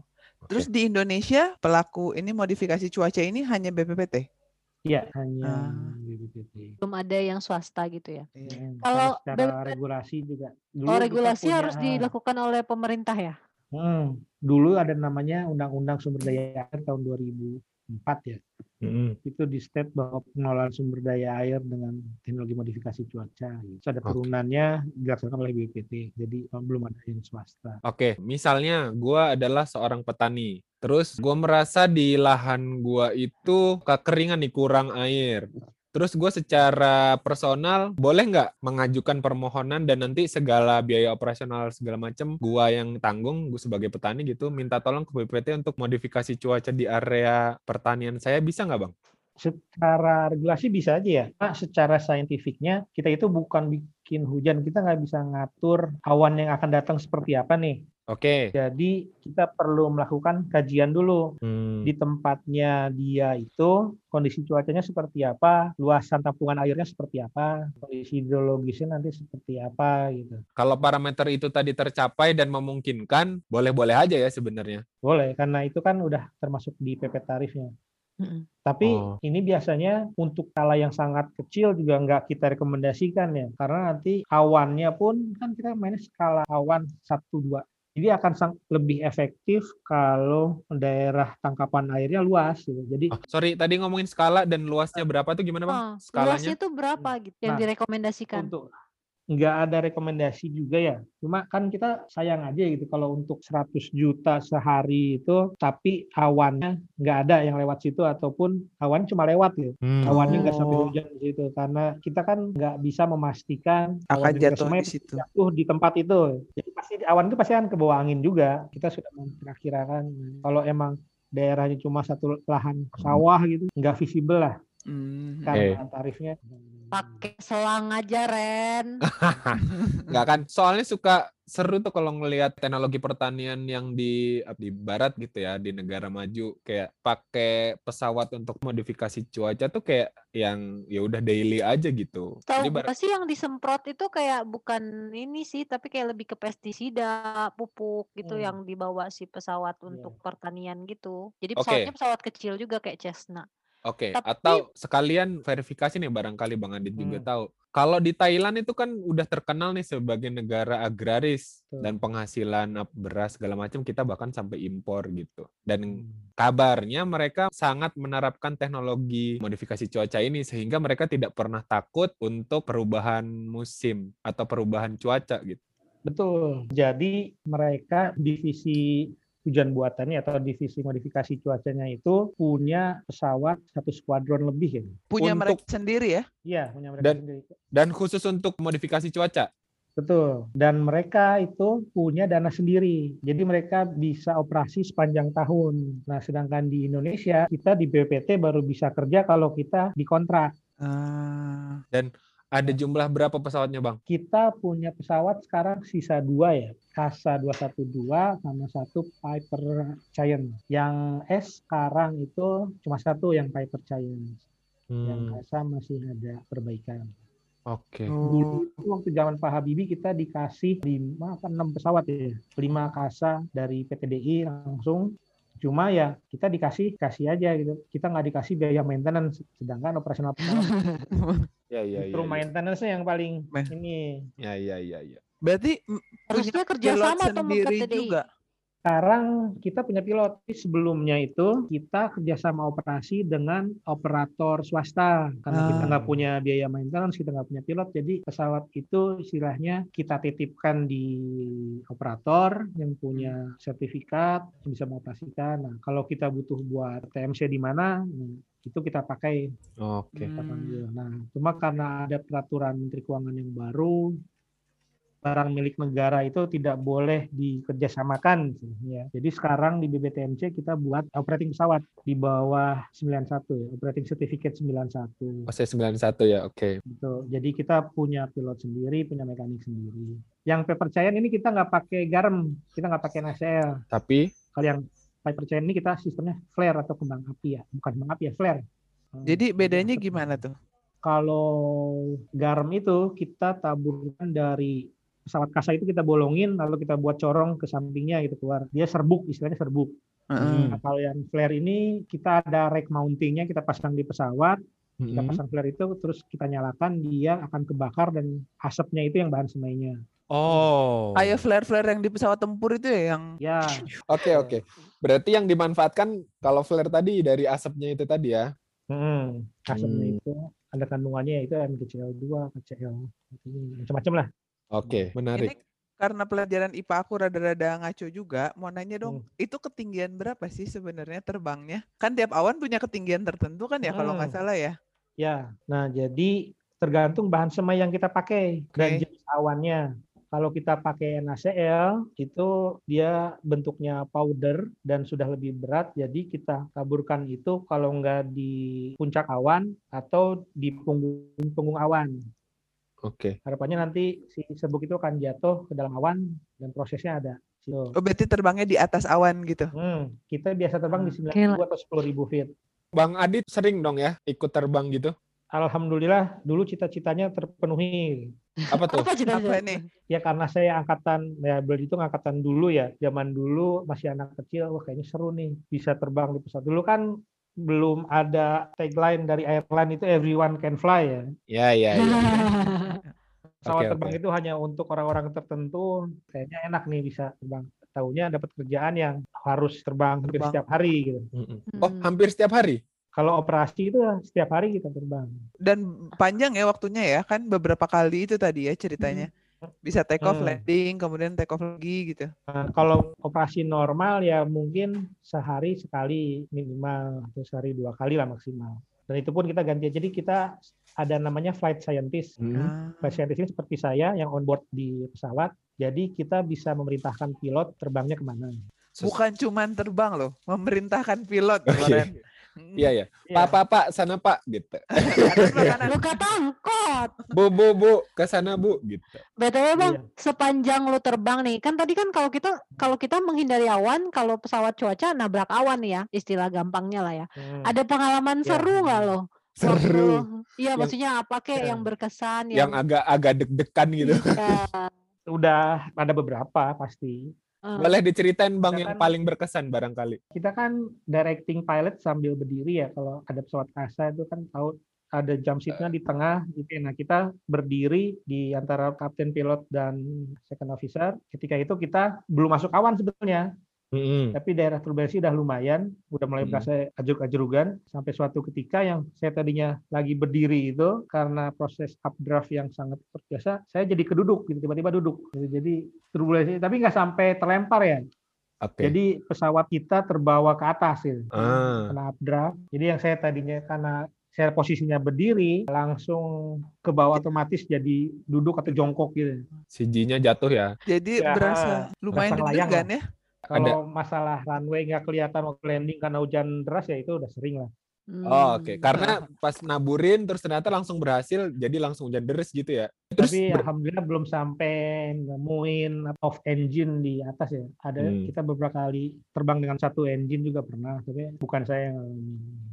Terus di Indonesia pelaku ini modifikasi cuaca ini hanya BPPT? Iya, hanya Ah. BPPT. Belum ada yang swasta gitu ya. Iya. Hmm, Kalau secara BPPT regulasi juga. Dulu Oh, regulasi punya, harus ah, dilakukan oleh pemerintah ya. hmm, dulu ada namanya Undang-Undang Sumber Daya Air tahun 2004 ya. Mm-mm. Itu di state bahwa pengelolaan sumber daya air dengan teknologi modifikasi cuaca. Gitu. Terus ada turunannya dilaksanakan oleh BPT. Jadi belum ada yang swasta. Oke, misalnya gua adalah seorang petani. Terus gua merasa di lahan gua itu kekeringan nih, kurang air. Terus gue secara personal boleh nggak mengajukan permohonan dan nanti segala biaya operasional segala macam gua yang tanggung, gue sebagai petani gitu, minta tolong ke BPT untuk modifikasi cuaca di area pertanian saya bisa nggak bang? Secara regulasi bisa aja ya. Nah, secara saintifiknya kita itu bukan bikin hujan, kita nggak bisa ngatur awan yang akan datang seperti apa nih. Oke. Jadi kita perlu melakukan kajian dulu Hmm. di tempatnya dia itu kondisi cuacanya seperti apa, luasan tampungan airnya seperti apa, kondisi hidrologisnya nanti seperti apa gitu. Kalau parameter itu tadi tercapai dan memungkinkan, boleh-boleh aja ya sebenarnya. Boleh, karena itu kan udah termasuk di PP tarifnya. Tapi Oh. ini biasanya untuk skala yang sangat kecil juga nggak kita rekomendasikan ya, karena nanti awannya pun kan kita mainnya skala awan 1 2. Jadi akan sang- lebih efektif kalau daerah tangkapan airnya luas gitu. Jadi Oh, sorry, tadi ngomongin skala dan luasnya berapa tuh gimana bang? Oh, luasnya Skalanya? itu berapa gitu yang Nah, direkomendasikan? untuk nggak ada rekomendasi juga ya. Cuma kan kita sayang aja gitu kalau untuk 100 juta sehari itu tapi awannya nggak ada yang lewat situ ataupun awan cuma lewat gitu. Hmm. Awannya nggak sampai Oh. hujan di situ karena kita kan nggak bisa memastikan Akan jatuh di situ. jatuh di tempat itu. Jadi pasti awan itu pasti akan ke bawah angin juga. Kita sudah memperkirakan kalau emang daerahnya cuma satu lahan sawah gitu nggak visible lah Hmm. karena tarifnya. Pakai selang aja, Ren. Nggak kan? Soalnya suka seru tuh kalau ngelihat teknologi pertanian yang di di barat gitu ya, di negara maju kayak pakai pesawat untuk modifikasi cuaca tuh kayak yang ya udah daily aja gitu. Tahu gak sih yang disemprot itu kayak bukan ini sih, tapi kayak lebih ke pestisida, pupuk gitu Hmm. yang dibawa si pesawat untuk pertanian gitu. Jadi pesawatnya pesawat kecil juga kayak Cessna. Oke, Tapi- atau sekalian verifikasi nih barangkali Bang Adit juga Hmm. tahu. Kalau di Thailand itu kan udah terkenal nih sebagai negara agraris Betul. dan penghasilan beras segala macam kita bahkan sampai impor gitu. Dan Hmm. kabarnya mereka sangat menerapkan teknologi modifikasi cuaca ini sehingga mereka tidak pernah takut untuk perubahan musim atau perubahan cuaca gitu. Betul. Jadi mereka divisi hujan buatannya atau divisi modifikasi cuacanya itu punya pesawat satu skuadron lebih ya. Punya Untuk- mereka sendiri ya. Iya, punya mereka Dan- sendiri. Dan khusus untuk modifikasi cuaca. Betul. Dan mereka itu punya dana sendiri. Jadi mereka bisa operasi sepanjang tahun. Nah, sedangkan di Indonesia kita di BPT baru bisa kerja kalau kita dikontrak. Ah. Ada jumlah berapa pesawatnya, Bang? Kita punya pesawat sekarang sisa dua ya. Kasa 212 sama satu Piper Giant. Yang S sekarang itu cuma satu yang Piper Giant. Yang Hmm, Kasa masih ada perbaikan. Oke. Dulu itu waktu zaman Pak Habibie kita dikasih 5 apa 6 pesawat ya. 5 Kasa dari PTDI langsung. Cuma ya kita dikasih kasih aja gitu. Kita nggak dikasih biaya maintenance. Sedangkan operasional pesawat Ya, ya, ya. justru ya. maintenance yang paling Meh. ini. Ya, ya, ya, ya. Berarti Harusnya kerja sama sama sendiri juga. Sekarang kita punya pilot. Tapi Sebelumnya itu kita kerjasama operasi dengan operator swasta. Karena kita Ah. nggak punya biaya maintenance, kita nggak punya pilot. Jadi pesawat itu istilahnya kita titipkan di operator yang punya sertifikat, yang bisa mengoperasikan. Nah, kalau kita butuh buat TMC di mana, nah, itu kita pakai Oke. kita Hmm. panggil. Nah, cuma karena ada peraturan Menteri Keuangan yang baru, barang milik negara itu tidak boleh dikerjasamakan. Ya. Jadi sekarang di BBTMC kita buat operating pesawat di bawah 91 ya, operating certificate 91. Oh, saya 91 ya, oke. Gitu. Jadi kita punya pilot sendiri, punya mekanik sendiri. Yang percayaan ini kita nggak pakai garam, kita nggak pakai NaCl. Tapi Kalau yang percayaan ini kita sistemnya flare atau kembang api ya, bukan kembang api ya, flare. Jadi bedanya gimana tuh? kalau garam itu kita taburkan dari pesawat kasa itu kita bolongin lalu kita buat corong ke sampingnya gitu keluar dia serbuk istilahnya serbuk Heeh. nah, kalau yang flare ini kita ada rack mountingnya kita pasang di pesawat kita mm, pasang flare itu terus kita nyalakan dia akan kebakar dan asapnya itu yang bahan semainya oh. Kayak flare-flare yang di pesawat tempur itu ya yang ya Oke, oke. Berarti yang dimanfaatkan kalau flare tadi dari asapnya itu tadi ya. hmm, asapnya Hmm. itu ada kandungannya itu MgCl2 KCl macam-macam lah Oke, ini menarik. karena pelajaran IPA aku rada-rada ngaco juga, mau nanya dong, Hmm. itu ketinggian berapa sih sebenarnya terbangnya? Kan tiap awan punya ketinggian tertentu kan ya kalau nggak Hmm. salah ya. Ya, nah jadi tergantung bahan semai yang kita pakai dan Oke. jenis awannya. Kalau kita pakai NaCl itu dia bentuknya powder dan sudah lebih berat, jadi kita taburkan itu kalau nggak di puncak awan atau di punggung punggung awan. Oke. Harapannya nanti si serbuk itu akan jatuh ke dalam awan dan prosesnya ada. Tuh. Oh, berarti terbangnya di atas awan gitu. Hmm, kita biasa terbang di Gila. 9.000 atau 10.000 feet. Bang Adit sering dong ya ikut terbang gitu. Alhamdulillah dulu cita-citanya terpenuhi. Apa tuh? Apa cita Apa nih? Ya karena saya angkatan, ya boleh itu angkatan dulu ya. Zaman dulu masih anak kecil, wah kayaknya seru nih bisa terbang di pesawat. Dulu kan belum ada tagline dari airline itu everyone can fly ya. Ya, ya, ya. Pesawat Oke, terbang oke. itu hanya untuk orang-orang tertentu. Kayaknya enak nih bisa terbang. Tahunya dapat kerjaan yang harus terbang hampir Terbang. setiap hari gitu. Oh, Hmm. hampir setiap hari. Kalau operasi itu setiap hari kita terbang. Dan panjang ya waktunya ya, kan beberapa kali itu tadi ya ceritanya. Bisa take off, Hmm. landing, kemudian take off lagi gitu. Nah, kalau operasi normal ya mungkin sehari sekali minimal atau sehari dua kali lah maksimal. Dan itu pun kita ganti. Jadi kita ada namanya flight scientist. Hmm. Ah. Flight scientist ini seperti saya yang on board di pesawat. Jadi kita bisa memerintahkan pilot terbangnya ke mana. Sus- Bukan cuman terbang loh, memerintahkan pilot kemarin. Iya, ya. Pak, pak, pak, sana pak, gitu. Lu kata angkot. Bu, bu, bu, ke sana bu, gitu. BTW Bang, Iya. sepanjang lu terbang nih, kan tadi kan kalau kita kalau kita menghindari awan, kalau pesawat cuaca nabrak awan ya, istilah gampangnya lah ya. Hmm. Ada pengalaman Ya. seru nggak lo? Seru. Iya, Yang- maksudnya apa kek Ya. yang berkesan Yang agak agak deg-degan gitu. Iya. Udah ada beberapa pasti. Eh, Boleh diceritain Bang Kita yang kan- paling berkesan barangkali. kita kan directing pilot sambil berdiri ya kalau ada pesawat kasa itu kan tahu ada jump seatnya di tengah gitu ya. Nah kita berdiri di antara kapten pilot dan second officer. Ketika itu kita belum masuk awan sebetulnya, Mm-mm. tapi daerah turbulensi udah lumayan, udah mulai Hmm. berasa ajuk-ajurugan sampai suatu ketika yang saya tadinya lagi berdiri itu karena proses updraft yang sangat terbiasa, saya jadi keduduk gitu tiba-tiba duduk. Jadi turbulensi tapi nggak sampai terlempar ya. Oke. Jadi pesawat kita terbawa ke atas gitu. Ah. Kena updraft. Jadi yang saya tadinya karena saya posisinya berdiri langsung ke bawah otomatis jadi duduk atau jongkok gitu. CG-nya jatuh ya. Jadi Ya, berasa lumayan deg-degan ya. Kalau masalah runway nggak kelihatan waktu landing karena hujan deras ya itu udah sering lah. Oh, oke. hmm. Karena pas naburin terus ternyata langsung berhasil jadi langsung hujan deres gitu ya. Terus Tapi ber- alhamdulillah belum sampai nemuin off engine di atas ya. Ada Hmm. kita beberapa kali terbang dengan satu engine juga pernah, tapi bukan saya yang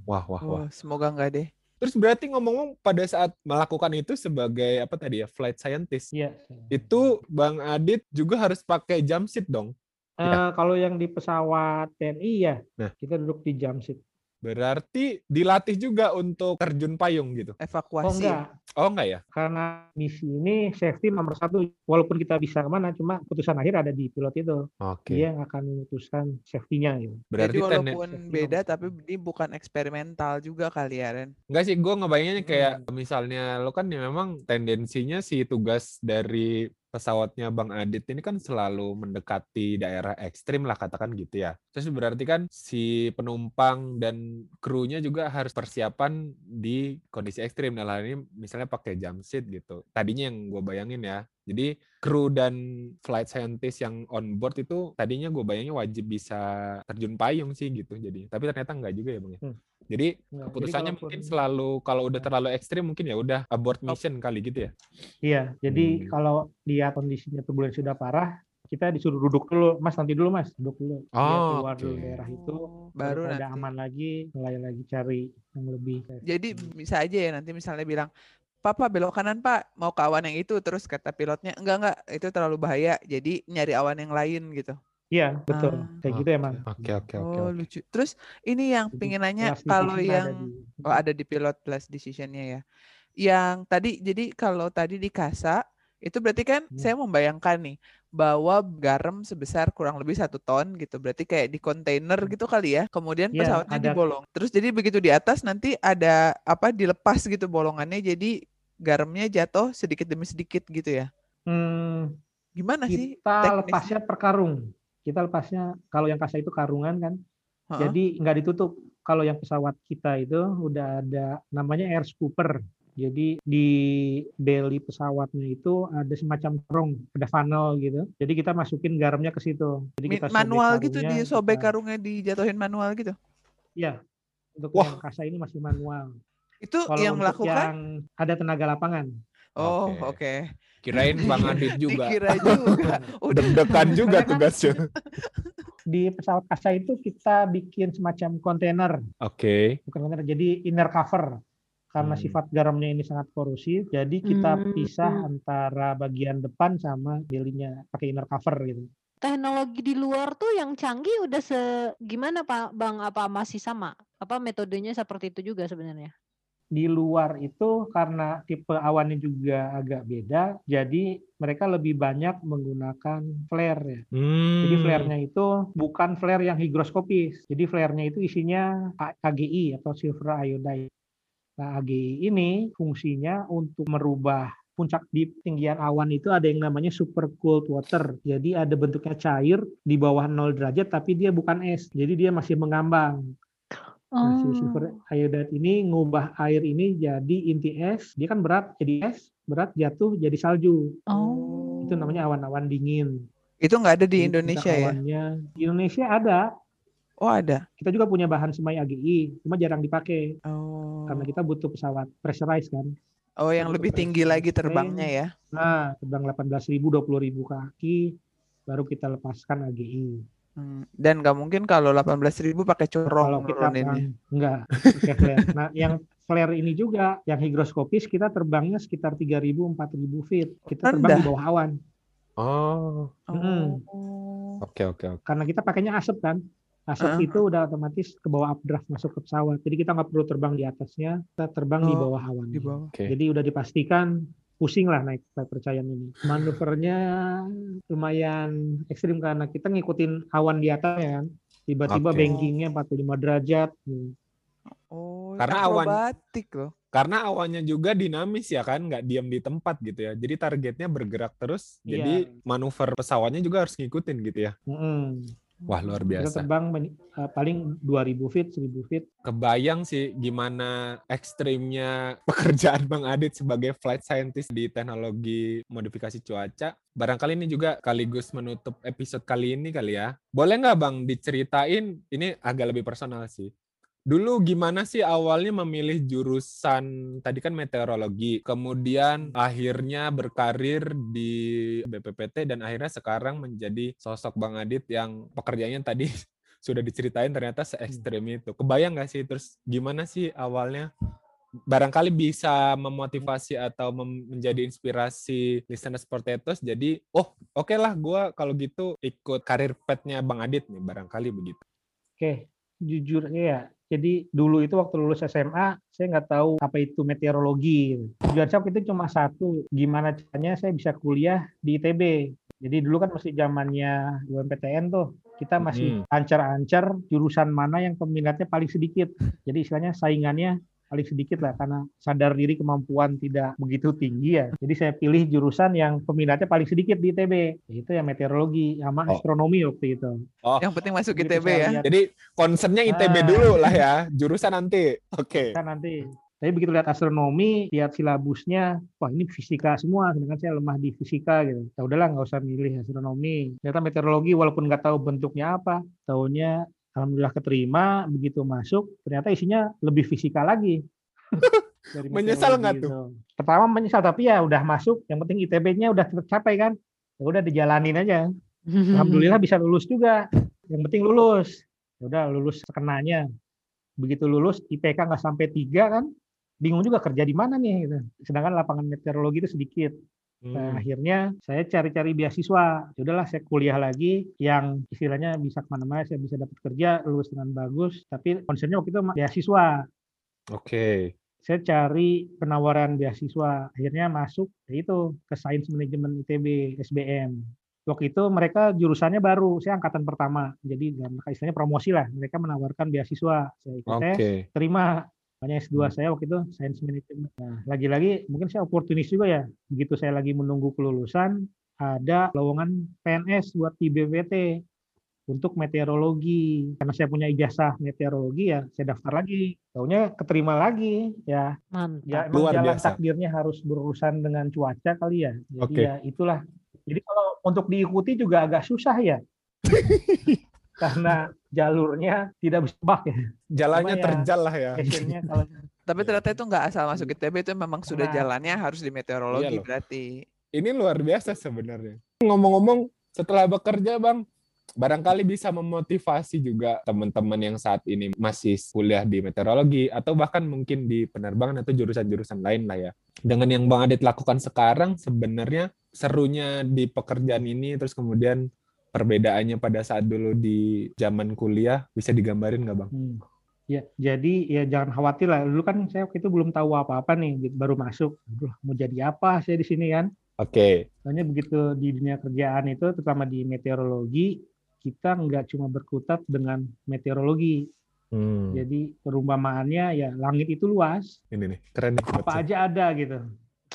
wah wah wah. Oh, semoga enggak deh. Terus berarti ngomong-ngomong pada saat melakukan itu sebagai apa tadi ya flight scientist Iya. itu Bang Adit juga harus pakai jump seat dong. Eh, kalau yang di pesawat TNI ya, Nah. kita duduk di jump seat. Berarti dilatih juga untuk terjun payung gitu. Oh Evakuasi. enggak, Oh enggak ya? karena misi ini safety nomor satu. Walaupun kita bisa ke mana, cuma putusan akhir ada di pilot itu. Oke. Dia yang akan memutuskan safety-nya gitu. Berarti Jadi walaupun Safety beda tapi ini bukan eksperimental juga kali ya Ren. Enggak sih, gue ngebayanginnya kayak Hmm. misalnya lo kan ya memang tendensinya si tugas dari pesawatnya Bang Adit ini kan selalu mendekati daerah ekstrim lah katakan gitu ya. Terus berarti kan si penumpang dan krunya juga harus persiapan di kondisi ekstrim. Nah ini misalnya pakai jump seat gitu. Tadinya yang gue bayangin ya. Jadi kru dan flight scientist yang on board itu tadinya gue bayangin wajib bisa terjun payung sih gitu. Jadi tapi ternyata enggak juga ya bang ya. Hmm. Jadi Nah, jadi keputusannya kalaupun- mungkin selalu kalau udah Nah. terlalu ekstrim mungkin ya udah abort mission kali gitu ya. Iya, jadi Hmm. kalau lihat kondisinya turbulensi sudah parah, kita disuruh duduk dulu, Mas nanti dulu Mas, duduk dulu. Dia Oh, keluar dulu oke. daerah itu, Oh, baru nanti. aman lagi, mulai lagi cari yang lebih. Jadi bisa aja ya nanti misalnya bilang, Papa belok kanan Pak, mau ke awan yang itu. Terus kata pilotnya, enggak enggak, itu terlalu bahaya. Jadi nyari awan yang lain gitu. Iya, betul. Ah. Kayak gitu emang. Oke oke oke. oh lucu. Terus ini yang pingin nanya kalau decision ada yang di- oh ada di pilot last decisionnya ya. Yang tadi jadi kalau tadi di kasa itu berarti kan Hmm. saya membayangkan nih bahwa garam sebesar kurang lebih satu ton gitu. Berarti kayak di kontainer gitu kali ya. Kemudian Iya, pesawatnya ada- dibolong. Terus jadi begitu di atas nanti ada apa dilepas gitu bolongannya. Jadi garamnya jatuh sedikit demi sedikit gitu ya. Hmm, Gimana sih kita lepasnya per karung. Kita lepasnya kalau yang kasa itu karungan kan, Heeh. jadi nggak ditutup. Kalau yang pesawat kita itu udah ada namanya air scooper. Jadi di belly pesawatnya itu ada semacam rong, ada funnel gitu. Jadi kita masukin garamnya ke situ. Jadi kita sobek manual gitu disobek kita- karungnya dijatuhin manual gitu. Iya. Untuk Wah. yang kasa ini masih manual. Itu Kalau yang untuk melakukan? yang ada tenaga lapangan. Oh, Oke. oke. Kirain Bang Adit juga. Dikira juga. Udah Deg-degan juga tugasnya. Di pesawat kasa itu kita bikin semacam kontainer, Oke. bukan kontainer, jadi inner cover. Karena Hmm. sifat garamnya ini sangat korosif, jadi kita Hmm. pisah antara bagian depan sama belly-nya pakai inner cover gitu. Teknologi di luar tuh yang canggih udah se gimana Pak Bang? Apa masih sama? Apa metodenya seperti itu juga sebenarnya? Di luar itu karena tipe awannya juga agak beda, jadi mereka lebih banyak menggunakan flare ya. Jadi Hmm. flare-nya itu bukan flare yang higroskopis. Jadi flare-nya itu isinya AGI atau silver iodide. Nah, AGI ini fungsinya untuk merubah puncak di ketinggian awan itu ada yang namanya super cold water. Jadi ada bentuknya cair di bawah 0 derajat tapi dia bukan es. Jadi dia masih mengambang. Nah, si silver Oh. iodide ini ngubah air ini jadi inti es. Dia kan berat jadi es, berat jatuh jadi salju. Oh. Itu namanya awan-awan dingin. Itu nggak ada di Jadi Indonesia ya? awannya. Di Indonesia ada. Oh ada. Kita juga punya bahan semai AGI, cuma jarang dipakai Oh. karena kita butuh pesawat pressurized kan. Oh yang lebih tinggi lagi terbangnya ya? Nah, terbang 18.000, 20.000 kaki, baru kita lepaskan AGI. Hmm, Dan nggak mungkin kalau 18.000 pakai Kalau corong kita nuruninnya. terbang, enggak, pakai flare. Nah, yang flare ini juga, yang higroskopis kita terbangnya sekitar 3.000, 4.000 feet. Kita terbang di bawah awan. Oh. Oh. oke oke oke. Karena kita pakainya asap kan. Asap Heeh. itu udah otomatis ke bawah updraft masuk ke pesawat. Jadi kita nggak perlu terbang di atasnya, kita terbang di Oh, bawah awan. Di bawah. Oke. Jadi udah dipastikan pusing lah naik flight percayaan ini. Manuvernya lumayan ekstrim karena kita ngikutin awan di atas ya kan. Tiba-tiba Oke. bankingnya 45 derajat. Hmm. Oh, Karena awan- loh. Karena awannya juga dinamis ya kan, nggak diam di tempat gitu ya. Jadi targetnya bergerak terus. Iya. Jadi manuver pesawatnya juga harus ngikutin gitu ya. Mm-mm. Wah luar Kita biasa. terbang men- eh, paling 2000 feet, 1000 feet. Kebayang sih gimana ekstrimnya pekerjaan Bang Adit sebagai flight scientist di teknologi modifikasi cuaca. Barangkali ini juga sekaligus menutup episode kali ini kali ya. Boleh nggak Bang diceritain, ini agak lebih personal sih. Dulu gimana sih awalnya memilih jurusan tadi kan meteorologi, kemudian akhirnya berkarir di BPPT dan akhirnya sekarang menjadi sosok Bang Adit yang pekerjaannya tadi sudah diceritain ternyata se ekstrim itu. Kebayang nggak sih terus gimana sih awalnya? Barangkali bisa memotivasi atau mem- menjadi inspirasi listeners potatoes. Jadi, oh oke lah gue kalau gitu ikut karir petnya Bang Adit nih, barangkali begitu. Oke, jujur ya. Jadi dulu itu waktu lulus SMA, saya nggak tahu apa itu meteorologi. Tujuan saya itu cuma satu, gimana caranya saya bisa kuliah di ITB. Jadi dulu kan masih zamannya UMPTN tuh, kita masih ancar-ancar jurusan mana yang peminatnya paling sedikit. Jadi istilahnya saingannya paling sedikit lah karena sadar diri kemampuan tidak begitu tinggi ya. Jadi saya pilih jurusan yang peminatnya paling sedikit di ITB, yaitu ya meteorologi sama Oh. astronomi waktu itu. Oh, Yang penting masuk ITB ya. lihat jadi concernnya ITB Ah. dulu lah ya, jurusan nanti. Oke. kan nanti. Tapi begitu lihat astronomi, lihat silabusnya, wah ini fisika semua, sedangkan saya lemah di fisika gitu. Ya udahlah nggak usah milih astronomi. Ternyata meteorologi walaupun nggak tahu bentuknya apa, tahunya alhamdulillah keterima, begitu masuk ternyata isinya lebih fisika lagi. Dari Menyesal nggak tuh? itu. Pertama menyesal tapi ya udah masuk, yang penting ITB-nya udah tercapai kan. Ya udah dijalanin aja. Alhamdulillah bisa lulus juga. Yang penting lulus. Ya udah lulus sekenanya. Begitu lulus IPK nggak sampai tiga kan, bingung juga kerja di mana nih. Gitu. Sedangkan lapangan meteorologi itu sedikit. Nah, Hmm. akhirnya saya cari-cari beasiswa. Ya udahlah saya kuliah lagi yang istilahnya bisa ke mana-mana, saya bisa dapat kerja, lulus dengan bagus. Tapi concernnya waktu itu beasiswa. Oke. Saya cari penawaran beasiswa. Akhirnya masuk ya itu ke Sains Manajemen ITB SBM. Waktu itu mereka jurusannya baru, saya angkatan pertama. Jadi dalam istilahnya promosi lah. Mereka menawarkan beasiswa. Saya ikut Oke. tes, terima. Makanya S2 saya waktu itu Science Management. Nah, lagi-lagi mungkin saya oportunis juga ya. Begitu saya lagi menunggu kelulusan, ada lowongan PNS buat di BPT untuk meteorologi. Karena saya punya ijazah meteorologi ya, saya daftar lagi. Taunya keterima lagi ya. Mantap. Ya emang Luar jalan biasa. takdirnya harus berurusan dengan cuaca kali ya. Jadi Oke. ya itulah. Jadi kalau untuk diikuti juga agak susah ya. Karena jalurnya tidak bisa tebak ya. Jalannya Cuma ya, terjal lah ya. Kalau Tapi ternyata itu nggak asal masuk ITB itu memang sudah Nah. jalannya harus di meteorologi Iya berarti. Ini luar biasa sebenarnya. Ngomong-ngomong, setelah bekerja, Bang, barangkali bisa memotivasi juga teman-teman yang saat ini masih kuliah di meteorologi atau bahkan mungkin di penerbangan atau jurusan-jurusan lain lah ya. Dengan yang Bang Adit lakukan sekarang, sebenarnya serunya di pekerjaan ini, terus kemudian perbedaannya pada saat dulu di zaman kuliah, bisa digambarin nggak, Bang? Hmm. Ya, jadi ya jangan khawatir lah. Dulu kan saya waktu itu belum tahu apa-apa nih, gitu, baru masuk. Aduh, mau jadi apa saya di sini kan? Oke, Soalnya begitu di dunia kerjaan itu, terutama di meteorologi, kita nggak cuma berkutat dengan meteorologi. Hmm, Jadi perumpamaannya ya langit itu luas, ini nih, keren apa saya. aja ada gitu.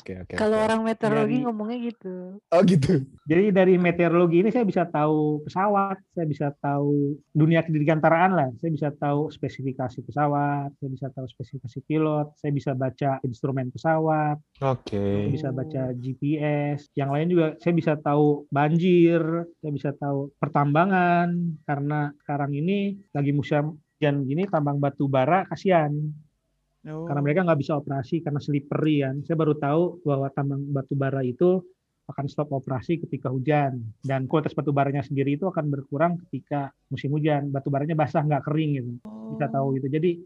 Oke, oke. Kalau orang meteorologi Dari- ngomongnya gitu. Oh gitu. Jadi dari meteorologi ini saya bisa tahu pesawat, saya bisa tahu dunia kedirgantaraan lah. Saya bisa tahu spesifikasi pesawat, saya bisa tahu spesifikasi pilot, saya bisa baca instrumen pesawat, Oke. saya bisa baca GPS. Yang lain juga saya bisa tahu banjir, saya bisa tahu pertambangan karena sekarang ini lagi musim hujan gini tambang batu bara kasihan Oh. karena mereka nggak bisa operasi karena slippery kan. Saya baru tahu bahwa tambang batu bara itu akan stop operasi ketika hujan dan kualitas batu baranya sendiri itu akan berkurang ketika musim hujan. Batu baranya basah nggak kering gitu. Bisa tahu gitu. Jadi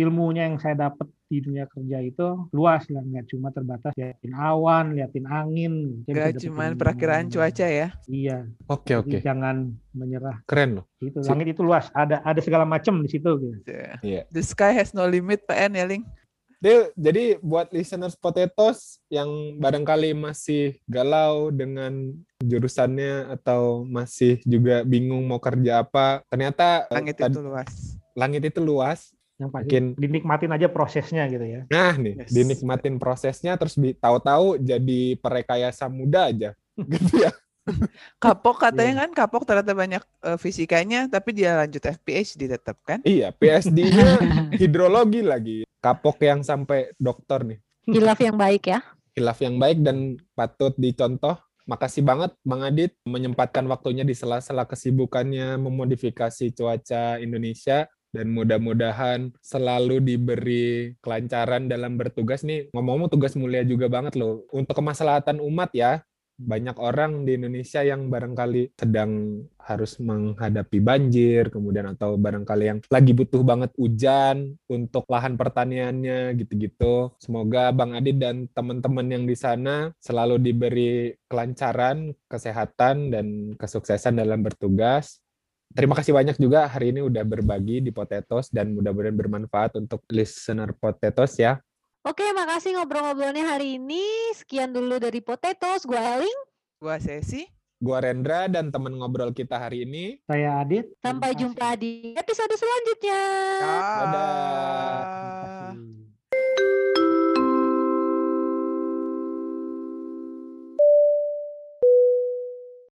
ilmunya yang saya dapat di dunia kerja itu luas lah, nggak cuma terbatas liatin awan, liatin angin. Kita bisa Gak dapetin cuman perakiraan cuaca ya. Iya, Oke jadi oke, jangan menyerah. keren loh. Itu langit itu luas, ada ada segala macam di situ. Gitu. Iya. The sky has no limit PN ya Ling. Jadi, jadi buat listeners potatoes yang barangkali masih galau dengan jurusannya atau masih juga bingung mau kerja apa, ternyata eh, Langit tad- itu luas. langit itu luas. Yang pasti Mungkin dinikmatin aja prosesnya gitu ya. nah nih Yes. dinikmatin prosesnya terus bi- tahu-tahu jadi perekayasa muda aja. Gitu ya. Kapok katanya Iya. kan, kapok ternyata banyak eh, fisikanya, tapi dia lanjut FPHD tetap kan? Iya, PSD-nya hidrologi lagi. Kapok yang sampai dokter nih. Hilaf yang baik ya. Hilaf yang baik dan patut dicontoh. Makasih banget Bang Adit menyempatkan waktunya di sela-sela kesibukannya memodifikasi cuaca Indonesia dan mudah-mudahan selalu diberi kelancaran dalam bertugas nih. Ngomong-ngomong tugas mulia juga banget loh untuk kemaslahatan umat ya. Banyak orang di Indonesia yang barangkali sedang harus menghadapi banjir, kemudian atau barangkali yang lagi butuh banget hujan untuk lahan pertaniannya gitu-gitu. Semoga Bang Adit dan teman-teman yang di sana selalu diberi kelancaran, kesehatan, dan kesuksesan dalam bertugas. Terima kasih banyak juga hari ini udah berbagi di Potatoes dan mudah-mudahan bermanfaat untuk listener Potatoes ya. Oke, makasih ngobrol-ngobrolnya hari ini. Sekian dulu dari Potatoes. Gue Eling. Gua sesi. Gua Rendra dan teman ngobrol kita hari ini. Saya Adit. Sampai jumpa di episode selanjutnya. Dadah. Dah. Terima kasih.